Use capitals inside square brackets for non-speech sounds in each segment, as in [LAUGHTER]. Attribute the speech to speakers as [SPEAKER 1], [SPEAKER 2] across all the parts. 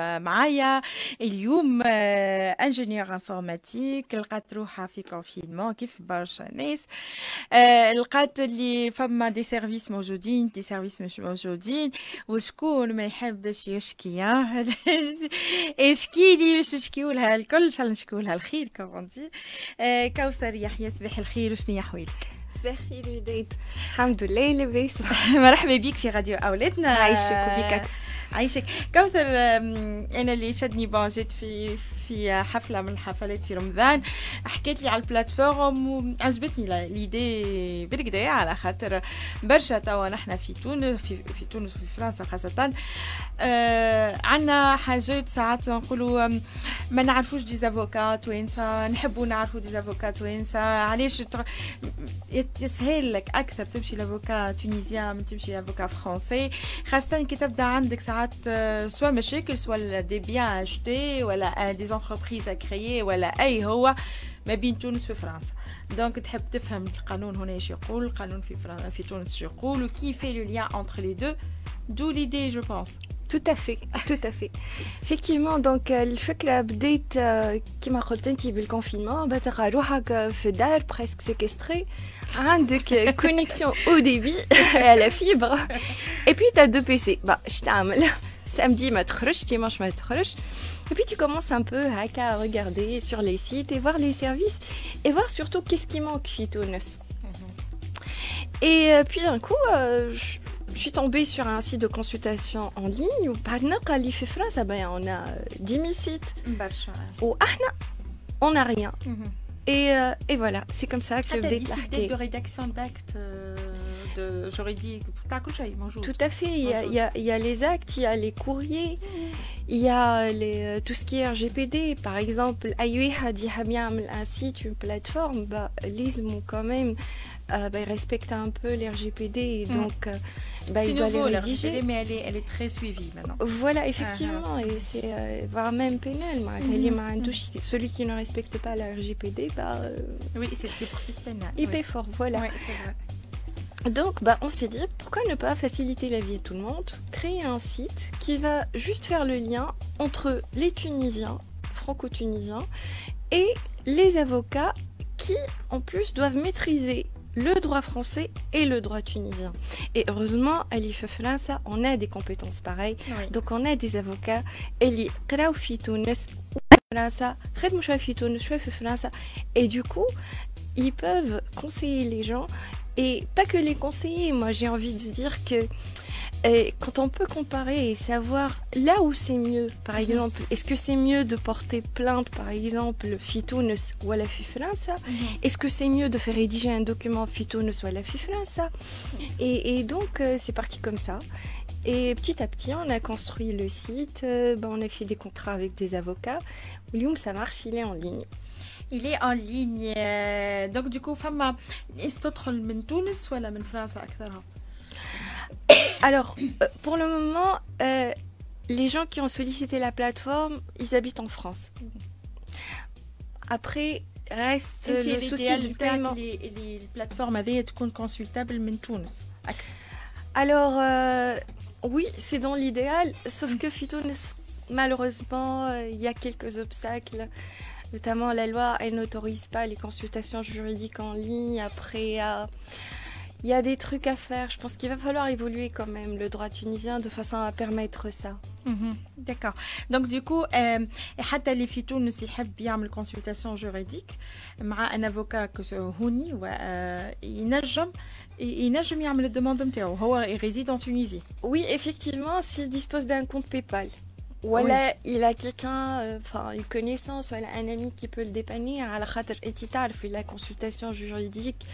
[SPEAKER 1] معايا. اليوم انجينيور انفورماتيك لقات روحها في كونفينمون كيف برشا ناس. لقات اللي فما دي سيرفيس موجودين دي سيرفيس مش موجودين. وشكون ما يحبش يشكي [LAUGHS] اشكي لي باش نشكيو لها الكل إن شاء الله نشكيو لها الخير كوموندي كوثر يحيى صباح الخير وشنو احوالك
[SPEAKER 2] صباح الخير وديت الحمد لله لاباس. [LAUGHS]
[SPEAKER 1] مرحبا بك في راديو أولادنا.
[SPEAKER 2] عايشك وبيك
[SPEAKER 1] عايشك. كوثر أنا اللي شدني بون جيت في في حفلة من الحفلات في رمضان. حكيت لي على البلاتفورم وعجبتني ليدي بالكدا على خاطر برشا توا نحن في تونس في, في تونس وفي فرنسا خاصة. آه عندنا حاجات ساعات نقولوا ما نعرفوش دي زافوكا توانسه نحبوا نعرفوا دي زافوكا توانسه علاش يسهل لك أكثر تمشي لافوكا تونيزيان من تمشي لافوكا فرونسي خاصة كي تبدأ عندك ساعات سوا مشاكل سوا دي بيان اشتي ولا دي زونتربريز كريي ولا اي هو ما بين تونس وفرنسا دونك تحب تفهم القانون هنا ايش يقول القانون في فرنسا في تونس ايش يقول وكي في لو ليان انتر لي دو دو ليدي جو بونس
[SPEAKER 2] Tout à fait, [LAUGHS] tout à fait. Effectivement, donc الفكرة بديت كما قلت انت بالconfinement بتلقى روحك في الدار presque séquestré عندك [LAUGHS] connexion au débit [LAUGHS] et à la fibre et puis tu as deux PC. Bah, je تعمل samedi ma truche, dimanche ma. Et puis tu commences un peu à regarder sur les sites et voir les services et voir surtout qu'est-ce qui manque chez mhm. Et euh, puis d'un coup, euh, je, suis tombée sur un site de consultation en ligne où par exemple, France, on a euh, 10 000 sites. Ou on n'a rien. Mhm. Et, voilà, c'est comme ça que ah,
[SPEAKER 1] des sites de rédaction d'actes de juridique,
[SPEAKER 2] Tout à fait, il y, a, il, y a, il y, a, les actes, il y a les courriers, il y a les, tout ce qui est RGPD. Par exemple, Ayuha dit un site, une plateforme, bah, l'ISM quand même euh, bah, il respecte un peu l'RGPD et donc euh,
[SPEAKER 1] bah, il doit les rédiger. mais elle est, elle est très suivie maintenant.
[SPEAKER 2] Voilà, effectivement, uh -huh. et c'est euh, voire même pénal. Mm -hmm. Celui qui ne respecte pas la RGPD, bah,
[SPEAKER 1] oui, c'est des poursuites pénales.
[SPEAKER 2] Il
[SPEAKER 1] oui.
[SPEAKER 2] paie fort, voilà.
[SPEAKER 1] Oui, vrai.
[SPEAKER 2] Donc, bah, on s'est dit, pourquoi ne pas faciliter la vie de tout le monde Créer un site qui va juste faire le lien entre les Tunisiens, franco-tunisiens, et les avocats qui, en plus, doivent maîtriser le droit français et le droit tunisien. Et heureusement, à l'IFE on a des compétences pareilles. Oui. Donc, on a des avocats. Et du coup, ils peuvent conseiller les gens. Et pas que les conseiller, moi j'ai envie de dire que et quand on peut comparer et savoir là où c'est mieux, par exemple, est-ce que c'est mieux de porter plainte, par exemple, Fitounes ou à la FIFRANSA mm -hmm. Est-ce que c'est mieux de faire rédiger un document Fitounes ou à la FIFRANSA et, et donc, euh, c'est parti comme ça. Et petit à petit, on a construit le site, euh, ben, on a fait des contrats avec des avocats. William, ça marche, il est en ligne.
[SPEAKER 1] Il est en ligne. Euh, donc, du coup, femme, est-ce que tu es Tunis ou de France [COUGHS]
[SPEAKER 2] alors, euh, pour le moment, euh, les gens qui ont sollicité la plateforme, ils habitent en France. Après, reste le souci du paiement.
[SPEAKER 1] Les, les plateformes avaient été consultables en Tunis.
[SPEAKER 2] Alors, euh, oui, c'est dans l'idéal, sauf que Fitounes, malheureusement, il y a quelques obstacles. Notamment, la loi, elle n'autorise pas les consultations juridiques en ligne. Après, il y a des trucs à faire. Je pense qu'il va falloir évoluer quand même le droit tunisien de façon à permettre ça.
[SPEAKER 1] D'accord. Donc du coup, حتى اللي في تونس يحب يعمل consultation juridique مع un avocat que هوني ينجم ينجم يعمل الدوموند نتاعو هو ريزيد en Tunisie.
[SPEAKER 2] Oui, effectivement, s'il dispose d'un compte PayPal. Oui. il a quelqu'un, enfin une connaissance, voilà, un ami qui peut le dépanner. Khater et la consultation juridique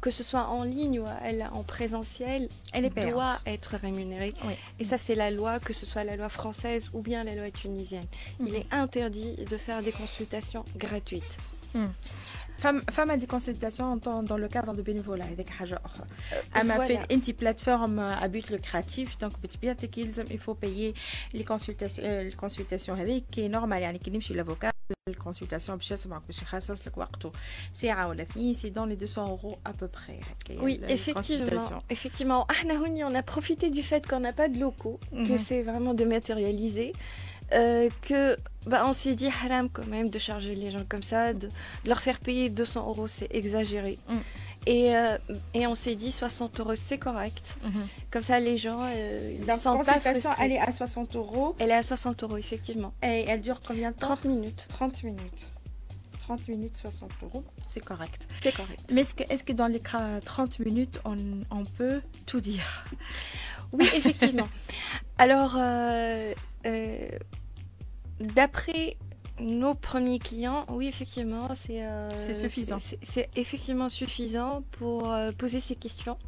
[SPEAKER 2] que ce soit en ligne ou en présentiel,
[SPEAKER 1] elle est
[SPEAKER 2] doit être rémunérée.
[SPEAKER 1] Oui.
[SPEAKER 2] Et ça, c'est la loi, que ce soit la loi française ou bien la loi tunisienne. Il est interdit de faire des consultations gratuites.
[SPEAKER 1] Mm. Femme, femme a des consultations dans, dans le cadre de bénévolat avec Haja Elle m'a fait une petite plateforme à but lucratif donc il faut payer les consultations euh, les consultations avec qui est normal يعني كي نمشي l'avocat الكونسلتاسيون باش يسمعك باش يخصص لك وقته ساعه ولا اثنين سي دون لي 200 euros à peu près
[SPEAKER 2] oui effectivement effectivement احنا هوني on a profité du fait qu'on n'a pas de locaux mm -hmm. que c'est vraiment dématérialisé euh, que bah, on s'est dit haram quand même de charger les gens comme ça, de, leur faire payer 200 euros, c'est exagéré. Mm. Et, euh, et, on s'est dit 60 euros, c'est correct. Mm-hmm. Comme ça, les gens euh,
[SPEAKER 1] La consultation, elle est à 60 euros.
[SPEAKER 2] Elle est à 60 euros, effectivement.
[SPEAKER 1] Et elle dure combien de temps
[SPEAKER 2] 30 minutes.
[SPEAKER 1] 30 minutes. 30 minutes, 60 euros, c'est correct.
[SPEAKER 2] C'est correct.
[SPEAKER 1] Mais est-ce que, est que dans les cas 30 minutes, on, on peut tout dire?
[SPEAKER 2] Oui, effectivement. [LAUGHS] Alors, euh, euh, d'après nos premiers clients, oui, effectivement, c'est
[SPEAKER 1] euh, suffisant.
[SPEAKER 2] C'est effectivement suffisant pour poser ces questions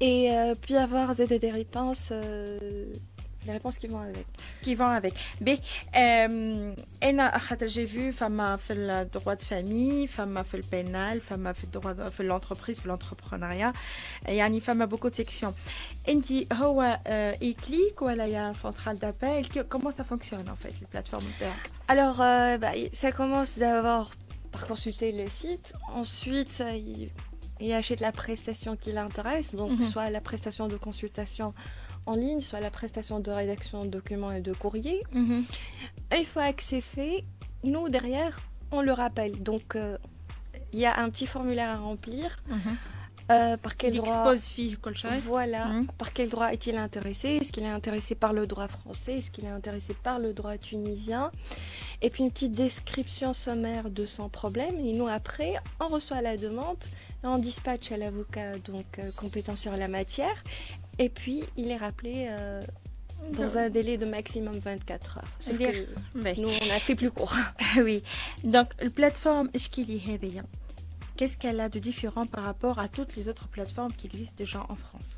[SPEAKER 2] et puis avoir des réponses les réponses qui vont avec.
[SPEAKER 1] Qui vont avec. Mais, j'ai vu femme fait le droit de famille, femme fait le pénal, femme fait le droit de l'entreprise, l'entrepreneuriat. Il y a une femme beaucoup de sections. انت هو clique ou il y a un central d'appel comment ça fonctionne en fait les plateformes
[SPEAKER 2] alors euh, bah, ça commence d'abord par consulter le site ensuite il, il achète la prestation qui l'intéresse donc mhm. soit la prestation de consultation en ligne, soit la prestation de rédaction de documents et de courriers. Mhm. Une fois que c'est fait, nous, derrière, on le rappelle. Donc, euh, il y a un petit formulaire à remplir. Mhm. Euh, par quel droit Voilà. Mhm. Par quel droit est-il intéressé? Est-ce qu'il est intéressé par le droit français? Est-ce qu'il est intéressé par le droit tunisien? Et puis une petite description sommaire de son problème. Et nous après, on reçoit la demande et on dispatche à l'avocat donc euh, compétent sur la matière. Et puis, il est rappelé euh, dans un délai de maximum 24 heures. Sauf que nous, on a fait plus court. [LAUGHS]
[SPEAKER 1] oui. Donc, la plateforme qu'est-ce qu'elle a de différent par rapport à toutes les autres plateformes qui existent déjà en France?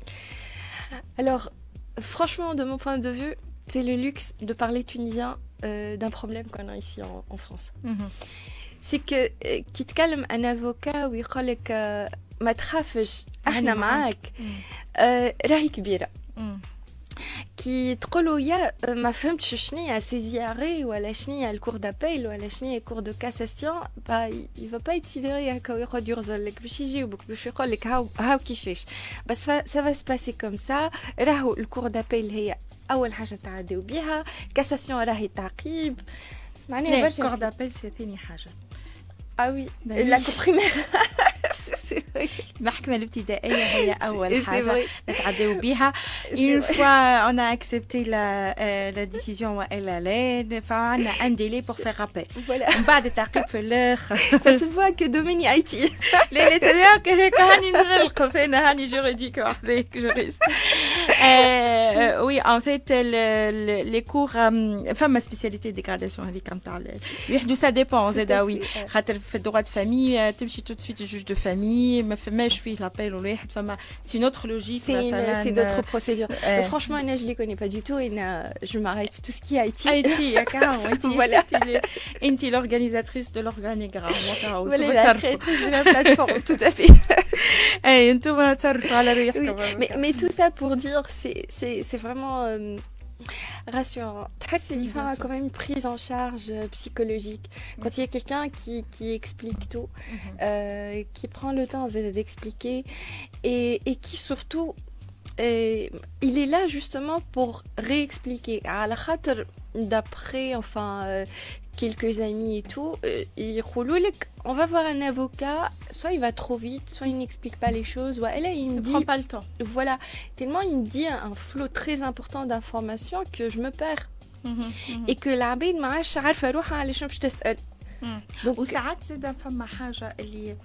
[SPEAKER 2] Alors, franchement, de mon point de vue, c'est le luxe de parler tunisien euh, d'un problème qu'on a ici en, France. Mhm. C'est que, euh, qui te calme un avocat, ou il ما تخافش إحنا معاك. آه راهي كبيرة. كي تقولوا يا ما فهمتش شنيا سيزياري ولا شنيا الكور دابيل ولا شنيا الكور دو كاساسيون با يفا با يتسيدري هكا ويقعد يغزل لك باش يجاوبك باش يقول لك هاو هاو كيفاش بس سا فا سباسي كوم سا راهو الكور دابيل هي اول حاجة تعديو بها كاساسيون راهي تعقيب.
[SPEAKER 1] سمعني برشا. الكور دابيل سي ثاني حاجة.
[SPEAKER 2] آه وي لا بريمير [LAUGHS] [LAUGHS]
[SPEAKER 1] المحكمه الابتدائيه هي اول حاجه نتعداو بها [LAUGHS] اون فوا اون اكسبتي لا لا ديسيزيون والا لا فعندنا ان ديلي بور فيغ رابيل من بعد التعقيب في الاخر
[SPEAKER 2] سا سو فوا كو دوميني اي تي
[SPEAKER 1] لا لا تدير هيك هاني نلقف انا هاني جوريديك وحدك جوريست وي ان فيت لي كور فما سبيسياليتي ديغراداسيون هذيك نتاع يحدو سا ديبون زادا وي خاطر في الدغوا دو فامي تمشي تو سويت جوج دو فامي c'est une autre logique.
[SPEAKER 2] C'est d'autres procédures. Euh, franchement, je ne les connais pas du tout. Et je m'arrête tout ce qui est IT.
[SPEAKER 1] IT, [LAUGHS] [LAUGHS] voilà. Inti, l'organisatrice de l'organigramme.
[SPEAKER 2] Voilà, la créatrice de la plateforme, [LAUGHS] tout à fait. mais, mais tout ça pour dire, c'est vraiment... Euh, rassurant. Très c'est il a quand même une prise en charge euh, psychologique. Quand il y a quelqu'un qui, qui, explique tout, mhm. euh, qui prend le temps d'expliquer et, et, qui surtout, euh, il est là justement pour réexpliquer. À la d'après, enfin, quelques amis et tout, euh, ils on va voir un avocat, soit il va trop vite, soit il n'explique pas les choses, et là il me dit...
[SPEAKER 1] prend pas le temps.
[SPEAKER 2] Voilà, tellement il me dit un flot très important d'informations que je me perds. Mhm, mhm. Et que l'abid m'a باش
[SPEAKER 1] وساعات زاد فما حاجة اللي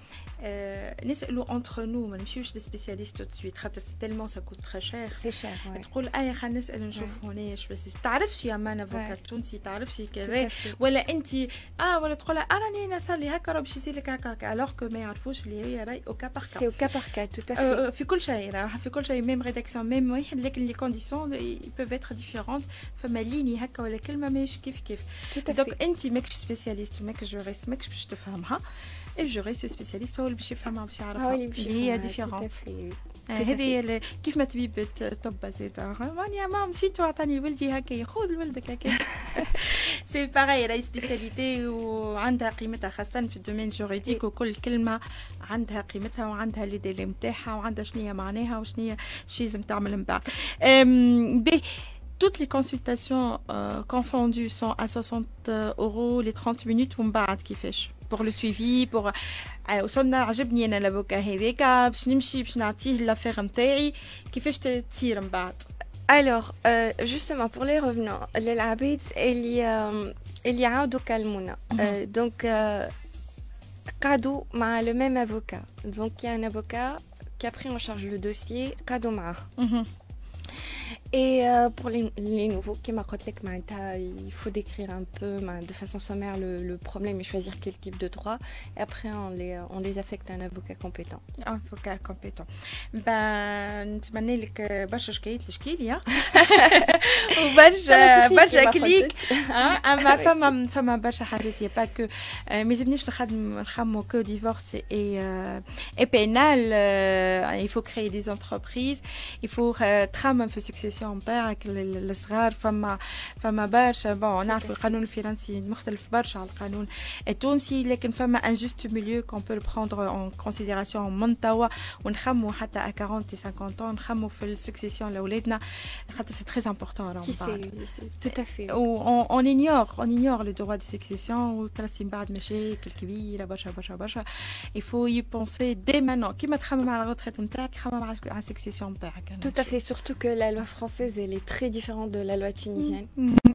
[SPEAKER 1] نسالوا انتر نو ما نمشيوش للسبيسياليست تو سويت خاطر سي تيلمون سا كوت تري شير
[SPEAKER 2] سي شير
[SPEAKER 1] تقول اي خلينا نسال نشوف هناش بس تعرفش يا مان افوكات تونسي تعرفش كذا ولا انت آه ولا تقول أنا صار لي هكا راه باش يصير لك هكا الوغ كو ما يعرفوش اللي هي راي أو كا بار كا
[SPEAKER 2] سي أو كا كا تو في
[SPEAKER 1] في كل شيء راه في كل شيء ميم ريداكسيون ميم واحد لكن لي كونديسيون بيف اتر ديفيرونت فما ليني هكا ولا كلمه ماهيش كيف كيف دونك انت ماكش سبيسياليست ماكش جوريست ماكش باش تفهمها reste spécialiste. هو اللي باش يفهمها باش يعرفها اللي هي ديفيرونت هذه كيف ما تبي طب زيد راني ما مشيت وعطاني لولدي هكا خذ لولدك هكا سي باغي راهي سبيسياليتي وعندها قيمتها خاصة في الدومين جوريديك وكل كلمة عندها قيمتها وعندها لي ديلي نتاعها وعندها شنو هي معناها وشنو هي شي لازم تعمل من بعد toutes les consultations euh, confondues sont à 60 euros les 30 minutes ومن بعد كيفاش pour le suivi pour وصلنا عجبني انا لافوكا هذاك باش نمشي باش نعطيه لافير نتاعي كيفاش تصير من بعد
[SPEAKER 2] Alors, euh, justement, pour les revenants, les l'habit, il y a, il y a un calmona. Mm -hmm. euh, donc, cadeau euh, le même avocat. Donc, il y a un avocat qui a pris en charge le dossier, cadeau mar. Mm -hmm. Et euh, pour les, les nouveaux, il faut décrire un peu de façon sommaire le, le, problème et choisir quel type de droit. Et après, on les, on les affecte à un avocat compétent.
[SPEAKER 1] Un avocat compétent. Ben, نتمنى لك برشا شكايات لشكيلي وبرشا برشا كليك اما فما فما برشا حاجات يا با كو ما يلزمنيش نخدم نخمو كو ديفورس اي اي بينال il faut créer des entreprises il faut تخمم في سكسيسيون نتاعك الصغار فما فما برشا بون نعرف القانون الفرنسي مختلف برشا على القانون التونسي لكن فما ان جوست ميليو كون بو بروندر اون كونسيديراسيون من توا ونخمو حتى ا 40 50 نخمو في السكسيسيون لاولادنا خاطر سي تري qui sait,
[SPEAKER 2] tout euh, à fait.
[SPEAKER 1] On, on, ignore, on ignore le droit de succession. Il faut y penser dès maintenant. Qui m'a à la retraite, la succession.
[SPEAKER 2] Tout à fait, surtout que la loi française, elle est très différente de la loi tunisienne. Mm -hmm.